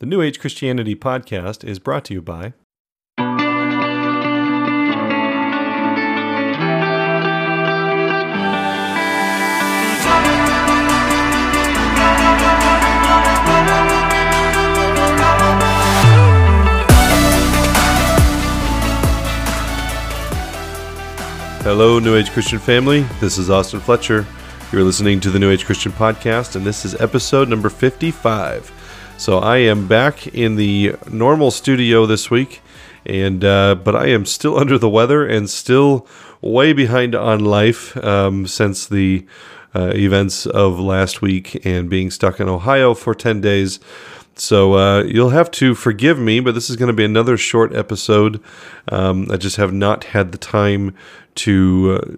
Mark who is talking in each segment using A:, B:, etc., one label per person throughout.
A: The New Age Christianity podcast is brought to you by Hello, New Age Christian family. This is Austin Fletcher. You're listening to the New Age Christian podcast, and this is episode number 55. So I am back in the normal studio this week, and uh, but I am still under the weather and still way behind on life um, since the uh, events of last week and being stuck in Ohio for 10 days. So uh, you'll have to forgive me, but this is going to be another short episode. Um, I just have not had the time to uh,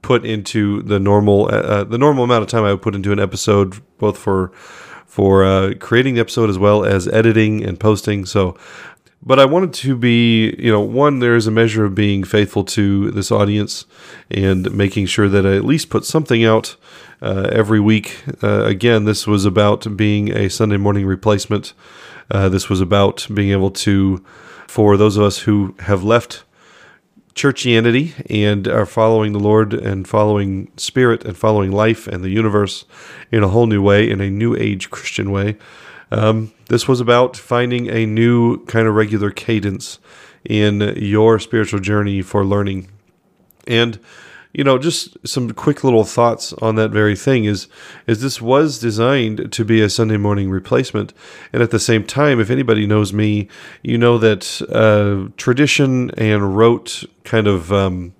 A: put into the normal uh, uh, the normal amount of time I would put into an episode, both for for uh, creating the episode as well as editing and posting. So, but I wanted to be, you know, one there is a measure of being faithful to this audience and making sure that I at least put something out uh, every week. Uh, again, this was about being a Sunday morning replacement. Uh, this was about being able to, for those of us who have left churchianity and are following the Lord and following spirit and following life and the universe in a whole new way, in a new age Christian way. Um, this was about finding a new kind of regular cadence in your spiritual journey for learning. And you know, just some quick little thoughts on that very thing is is this was designed to be a Sunday morning replacement, and at the same time, if anybody knows me, you know that uh, tradition and rote kind of. Um,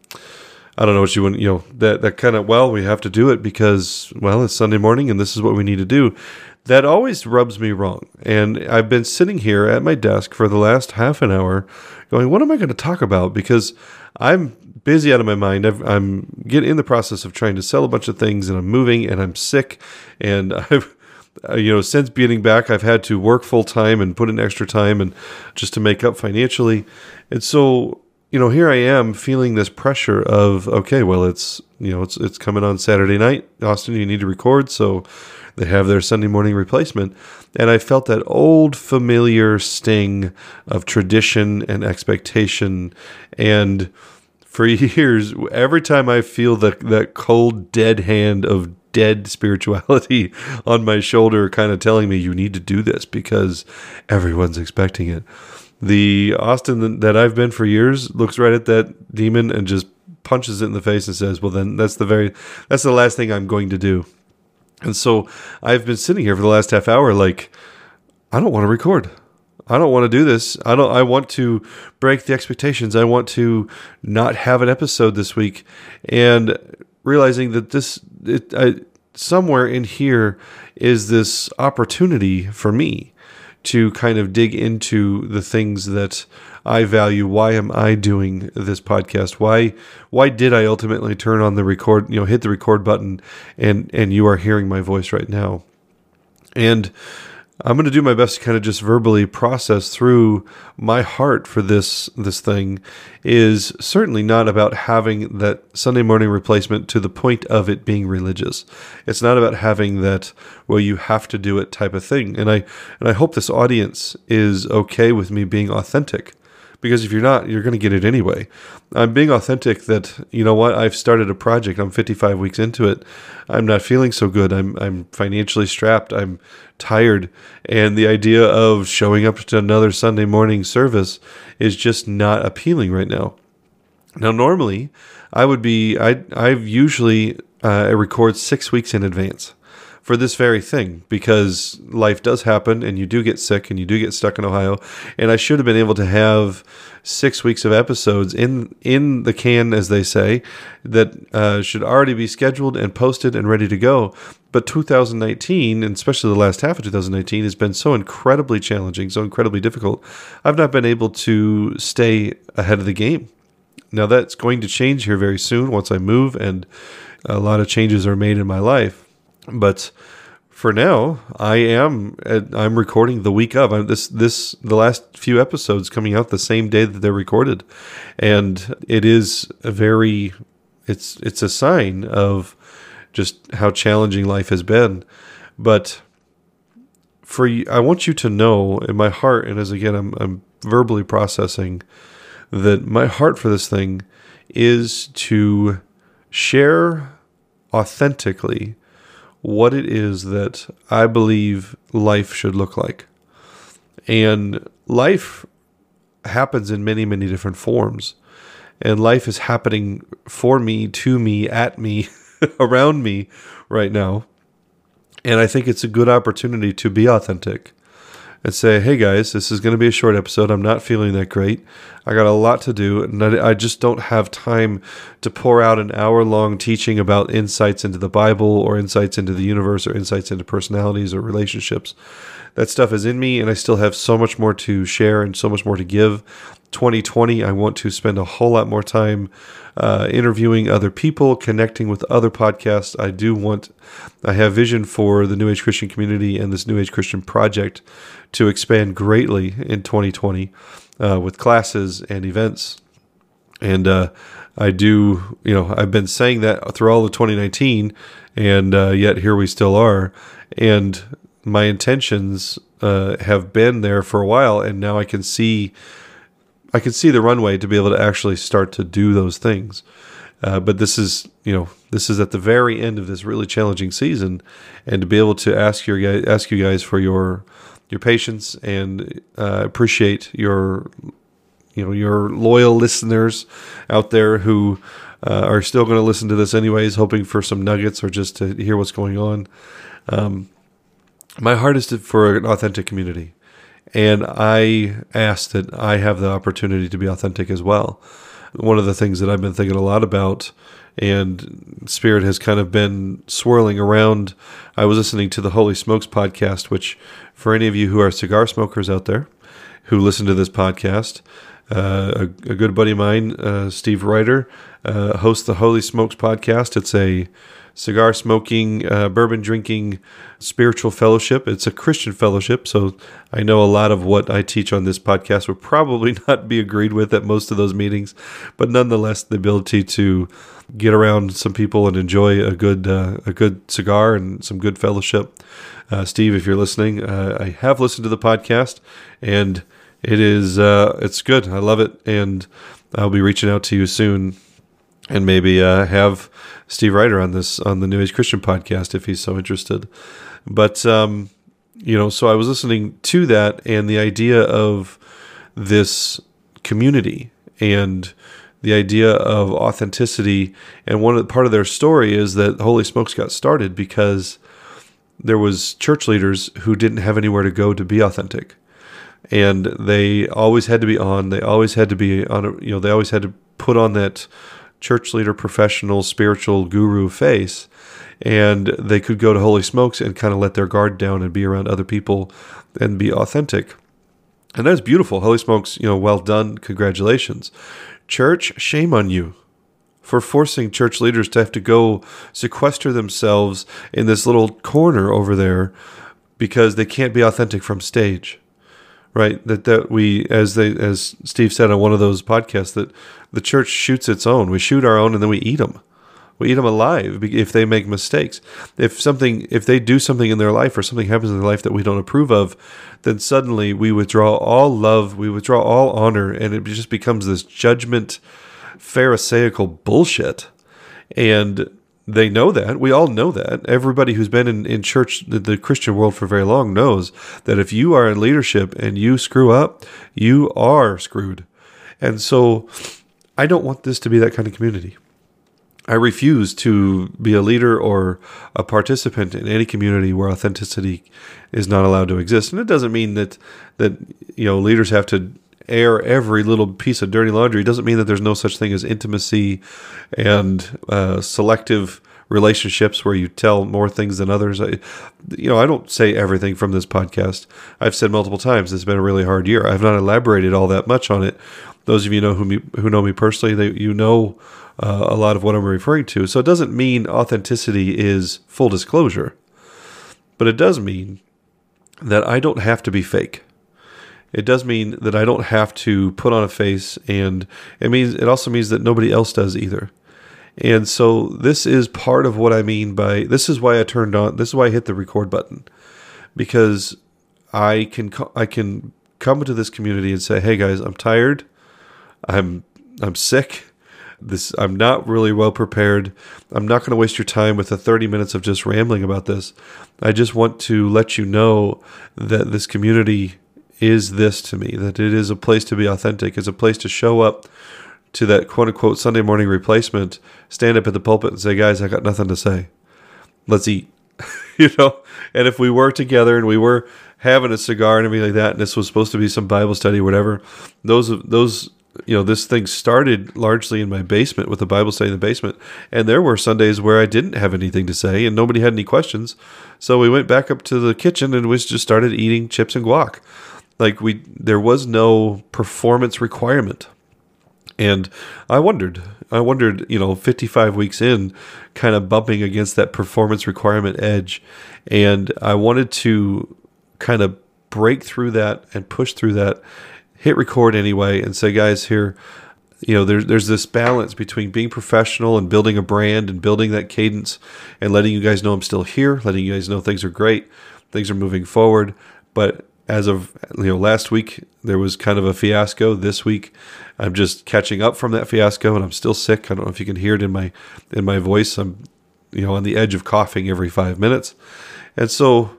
A: I don't know what you want, you know, that, that kind of, well, we have to do it because, well, it's Sunday morning and this is what we need to do. That always rubs me wrong. And I've been sitting here at my desk for the last half an hour going, what am I going to talk about? Because I'm busy out of my mind. i am getting in the process of trying to sell a bunch of things, and I'm moving, and I'm sick, and I've. Uh, you know, since getting back, I've had to work full time and put in extra time and just to make up financially. And so, you know, here I am feeling this pressure of, okay, well, it's, you know, it's, it's coming on Saturday night. Austin, you need to record. So they have their Sunday morning replacement. And I felt that old familiar sting of tradition and expectation and, for years, every time I feel the, that cold, dead hand of dead spirituality on my shoulder, kind of telling me, you need to do this because everyone's expecting it. The Austin that I've been for years looks right at that demon and just punches it in the face and says, well, then that's the very, that's the last thing I'm going to do. And so I've been sitting here for the last half hour, like, I don't want to record. I don't want to do this. I don't I want to break the expectations. I want to not have an episode this week and realizing that this it, I, somewhere in here is this opportunity for me to kind of dig into the things that I value. Why am I doing this podcast? Why why did I ultimately turn on the record, you know, hit the record button and and you are hearing my voice right now. And I'm going to do my best to kind of just verbally process through my heart for this this thing is certainly not about having that Sunday morning replacement to the point of it being religious. It's not about having that well you have to do it type of thing. And I and I hope this audience is okay with me being authentic because if you're not, you're going to get it anyway. I'm being authentic that, you know what, I've started a project. I'm 55 weeks into it. I'm not feeling so good. I'm, I'm financially strapped. I'm tired. And the idea of showing up to another Sunday morning service is just not appealing right now. Now, normally, I would be, I, I've usually uh, record six weeks in advance for this very thing because life does happen and you do get sick and you do get stuck in Ohio. And I should have been able to have six weeks of episodes in in the can, as they say, that uh, should already be scheduled and posted and ready to go. But 2019, and especially the last half of 2019, has been so incredibly challenging, so incredibly difficult. I've not been able to stay ahead of the game. Now that's going to change here very soon once I move and a lot of changes are made in my life. But for now, I am I'm recording the week of. I'm, this this the last few episodes coming out the same day that they're recorded, and it is a very it's it's a sign of just how challenging life has been, but for I want you to know in my heart, and as again, I'm, I'm verbally processing that my heart for this thing is to share authentically what it is that I believe life should look like. And life happens in many, many different forms. And life is happening for me, to me, at me, around me right now. And I think it's a good opportunity to be authentic and say, hey guys, this is going to be a short episode. I'm not feeling that great. I got a lot to do, and I just don't have time to pour out an hour long teaching about insights into the Bible or insights into the universe or insights into personalities or relationships. That stuff is in me, and I still have so much more to share and so much more to give. 2020, I want to spend a whole lot more time uh, interviewing other people, connecting with other podcasts. I do want, I have vision for the New Age Christian community and this New Age Christian project to expand greatly in 2020 uh, with classes and events. And uh, I do, you know, I've been saying that through all of 2019, and uh, yet here we still are. And my intentions uh, have been there for a while, and now I can see I can see the runway to be able to actually start to do those things. Uh, but this is, you know, this is at the very end of this really challenging season, and to be able to ask your ask you guys for your your patience and uh, appreciate your, you know, your loyal listeners out there who uh, are still going to listen to this anyways, hoping for some nuggets or just to hear what's going on. Um, my heart is to, for an authentic community. And I ask that I have the opportunity to be authentic as well. One of the things that I've been thinking a lot about and Spirit has kind of been swirling around. I was listening to the Holy Smokes podcast, which, for any of you who are cigar smokers out there who listen to this podcast, a, a, good buddy of mine, uh, Steve Ryder, uh, hosts the Holy Smokes podcast. It's a cigar smoking, uh, bourbon drinking spiritual fellowship. It's a Christian fellowship, so I know a lot of what I teach on this podcast would probably not be agreed with at most of those meetings, but nonetheless, the ability to get around some people and enjoy a good uh, a good cigar and some good fellowship. Uh, Steve, if you're listening, uh, I have listened to the podcast and it is uh, it's good. I love it, and I'll be reaching out to you soon and maybe uh, have Steve Ryder on this on the New Age Christian podcast if he's so interested. But um, you know, so I was listening to that and the idea of this community and the idea of authenticity. And one of, part of their story is that Holy Smokes got started because there was church leaders who didn't have anywhere to go to be authentic, and they always had to be on. They always had to be on. A, you know, they always had to put on that church leader, professional, spiritual guru face. And they could go to Holy Smokes and kind of let their guard down and be around other people and be authentic. And that's beautiful. Holy Smokes, you know, well done. Congratulations. Church, shame on you for forcing church leaders to have to go sequester themselves in this little corner over there because they can't be authentic from stage right that that we as they as steve said on one of those podcasts that the church shoots its own. We shoot our own and then we eat them we eat them alive if they make mistakes. If something if they do something in their life or something happens in their life that we don't approve of then suddenly we withdraw all love we withdraw all honor and it just becomes this judgment pharisaical bullshit. And they know that. We all know that. Everybody who's been in, in church, the, the, Christian world for very long knows that if you are in leadership and you screw up, you are screwed. And so I don't want this to be that kind of community. I refuse to be a leader or a participant in any community where authenticity is not allowed to exist. And it doesn't mean that that you know leaders have to air every little piece of dirty laundry doesn't mean that there's no such thing as intimacy and uh, selective relationships where you tell more things than others. I, you know, I don't say everything from this podcast. I've said multiple times it's been a really hard year. I've not elaborated all that much on it. Those of you know who me, who know me personally, they, you know uh, a lot of what I'm referring to. So it doesn't mean authenticity is full disclosure, but it does mean that I don't have to be fake it does mean that I don't have to put on a face, and it means it also means that nobody else does either. And so this is part of what I mean by this is why I turned on this is why I hit the record button because I can I can come into this community and say, "Hey guys, I'm tired. I'm I'm sick. This I'm not really well prepared. I'm not going to waste your time with the 30 minutes of just rambling about this. I just want to let you know that this community is this to me, that it is a place to be authentic, it's a place to show up to that quote unquote Sunday morning replacement, stand up at the pulpit and say, guys, I got nothing to say. Let's eat. you know? And if we were together and we were having a cigar and everything like that, and this was supposed to be some Bible study or whatever, those those you know, this thing started largely in my basement with the Bible study in the basement. And there were Sundays where I didn't have anything to say and nobody had any questions. So we went back up to the kitchen and we just started eating chips and guac. Like we there was no performance requirement. And I wondered, I wondered, you know, 55 weeks in, kind of bumping against that performance requirement edge. And I wanted to kind of break through that and push through that hit record anyway and say, guys, here, you know, there's there's this balance between being professional and building a brand and building that cadence and letting you guys know I'm still here, letting you guys know things are great, things are moving forward. But as of you know, last week there was kind of a fiasco. This week, I'm just catching up from that fiasco, and I'm still sick. I don't know if you can hear it in my in my voice. I'm you know on the edge of coughing every five minutes, and so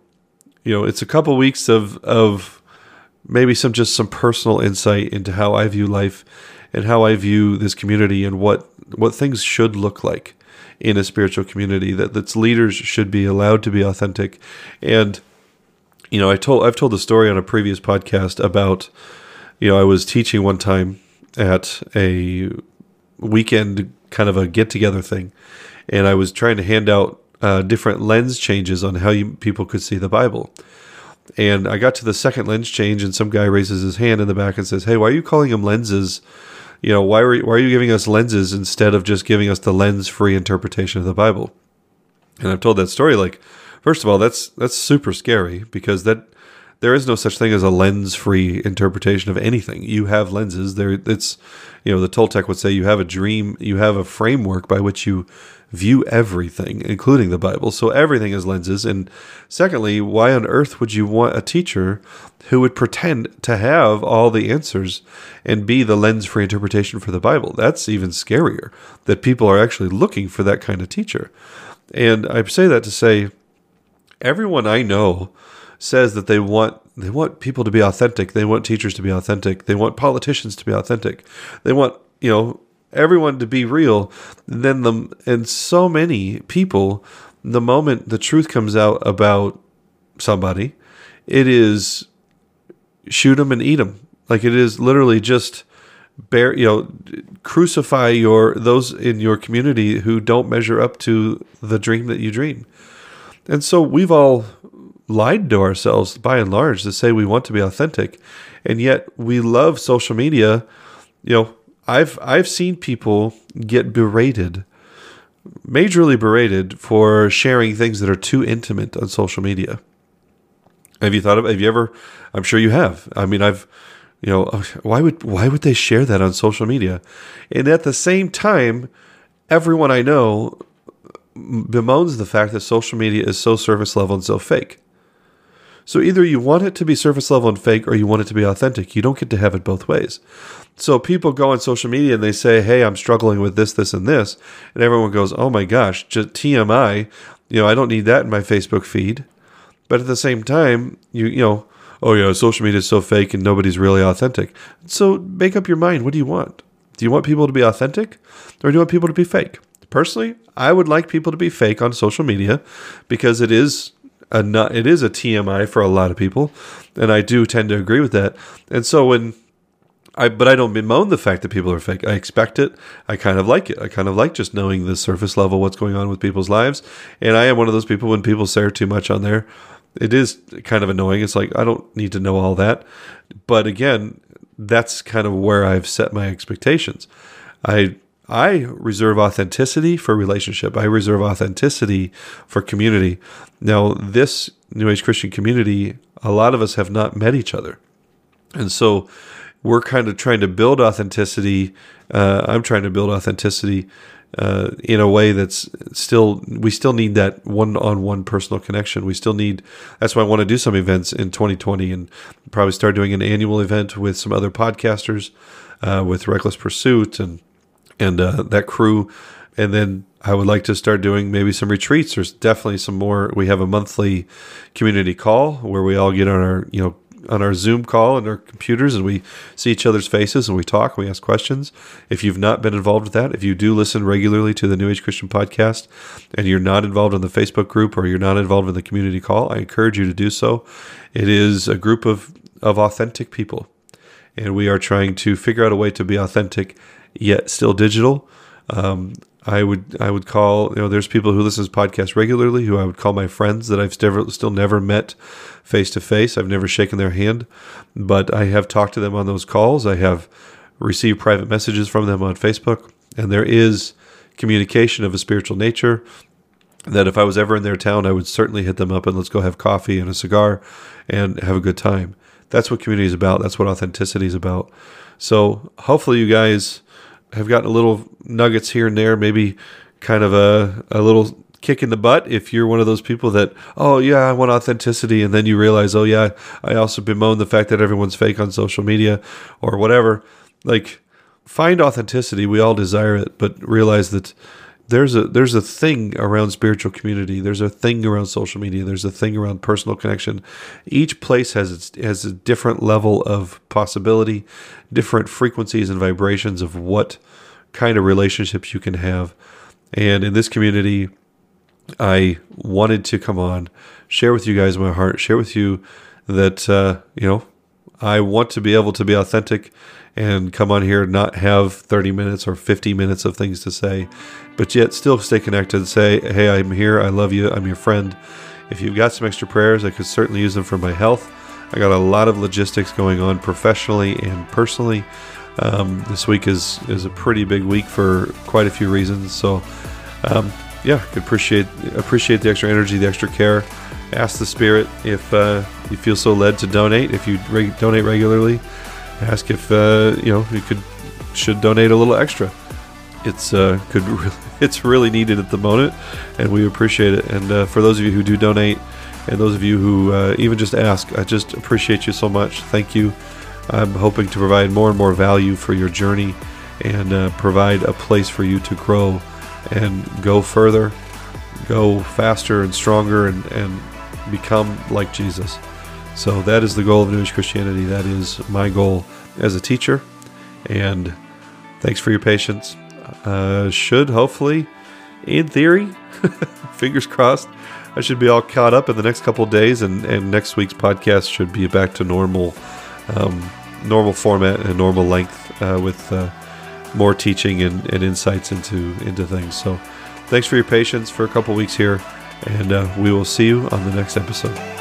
A: you know it's a couple weeks of of maybe some just some personal insight into how I view life and how I view this community and what what things should look like in a spiritual community that its leaders should be allowed to be authentic and you know I told I've told the story on a previous podcast about you know I was teaching one time at a weekend kind of a get together thing and I was trying to hand out uh, different lens changes on how you, people could see the Bible and I got to the second lens change, and some guy raises his hand in the back and says, "Hey, why are you calling them lenses? You know, why are why are you giving us lenses instead of just giving us the lens-free interpretation of the Bible?" And I've told that story. Like, first of all, that's that's super scary because that there is no such thing as a lens-free interpretation of anything. You have lenses. There, it's you know the Toltec would say you have a dream, you have a framework by which you view everything, including the Bible. So everything is lenses. And secondly, why on earth would you want a teacher who would pretend to have all the answers and be the lens free interpretation for the Bible? That's even scarier, that people are actually looking for that kind of teacher. And I say that to say, everyone I know says that they want they want people to be authentic. They want teachers to be authentic. They want politicians to be authentic. They want, you know, everyone to be real, then the and so many people, the moment the truth comes out about somebody, it is shoot them and eat them. Like it is literally just bear, you know, crucify your those in your community who don't measure up to the dream that you dream. And so we've all lied to ourselves by and large to say we want to be authentic, and yet we love social media. You know, I've I've seen people get berated, majorly berated for sharing things that are too intimate on social media. Have you thought of? Have you ever? I'm sure you have. I mean, I've, you know, uh, why would why would they share that on social media? And at the same time, everyone I know bemoans the fact that social media is so surface level and so fake. So either you want it to be surface level and fake or you want it to be authentic. You don't get to have it both ways. So people go on social media and they say, "Hey, I'm struggling with this, this, and this," and everyone goes, "Oh my gosh, just TMI." You know, I don't need that in my Facebook feed. But at the same time, you you know, oh yeah, social media is so fake and nobody's really authentic. So make up your mind. What do you want? Do you want people to be authentic, or do you want people to be fake? Personally, I would like people to be fake on social media because it is a it is a TMI for a lot of people, and I do tend to agree with that. And so when I, but I don't bemoan the fact that people are fake. I expect it. I kind of like it. I kind of like just knowing the surface level what's going on with people's lives. And I am one of those people when people say too much on there, it is kind of annoying. It's like I don't need to know all that. But again, that's kind of where I've set my expectations. I I reserve authenticity for relationship. I reserve authenticity for community. Now, this New Age Christian community, a lot of us have not met each other. And so we're kind of trying to build authenticity. Uh, I'm trying to build authenticity uh, in a way that's still we still need that one-on-one personal connection. We still need that's why I want to do some events in 2020 and probably start doing an annual event with some other podcasters, uh, with Reckless Pursuit and and uh, that crew, and then I would like to start doing maybe some retreats. There's definitely some more. We have a monthly community call where we all get on our you know on our Zoom call and our computers, and we see each other's faces and we talk, we ask questions. If you've not been involved with that, if you do listen regularly to the New Age Christian podcast, and you're not involved in the Facebook group or you're not involved in the community call, I encourage you to do so. It is a group of of authentic people, and we are trying to figure out a way to be authentic yet still digital. Um, I would I would call you know there's people who listen to podcasts regularly who I would call my friends that I've still still never met face to face. I've never shaken their hand, but I have talked to them on those calls. I have received private messages from them on Facebook, and there is communication of a spiritual nature. That if I was ever in their town, I would certainly hit them up and let's go have coffee and a cigar and have a good time. That's what community is about. That's what authenticity is about. So hopefully you guys have gotten a little nuggets here and there, maybe kind of a, a little kick in the butt if you're one of those people that, oh, yeah, I want authenticity. And then you realize, oh, yeah, I also bemoan the fact that everyone's fake on social media or whatever. Like, find authenticity. We all desire it, but realize that there's a there's a thing around spiritual community. There's a thing around social media. There's a thing around personal connection. Each place has its has a different level of possibility, different frequencies and vibrations of what kind of relationships you can have. And in this community, I wanted to come on, share with you guys my heart, share with you that uh, you know I want to be able to be authentic and come on here and not have 30 minutes or 50 minutes of things to say, but yet still stay connected and say, hey, I'm here, I love you, I'm your friend. If you've got some extra prayers, I could certainly use them for my health. I got a lot of logistics going on professionally and personally. Um, this week is is a pretty big week for quite a few reasons. So, um, yeah, appreciate appreciate the extra energy, the extra care. Ask the spirit if uh, you feel so led to donate. If you re- donate regularly, ask if uh, you know you could should donate a little extra. It's uh, could really, it's really needed at the moment, and we appreciate it. And uh, for those of you who do donate, and those of you who uh, even just ask, I just appreciate you so much. Thank you. I'm hoping to provide more and more value for your journey, and uh, provide a place for you to grow and go further, go faster and stronger, and, and become like Jesus. So that is the goal of New Age Christianity. That is my goal as a teacher. And thanks for your patience. Uh, should hopefully, in theory, fingers crossed, I should be all caught up in the next couple days, and, and next week's podcast should be back to normal, um, normal format and normal length uh, with uh, more teaching and, and, insights into into things. So, thanks for your patience for a couple weeks here, and uh, we will see you on the next episode.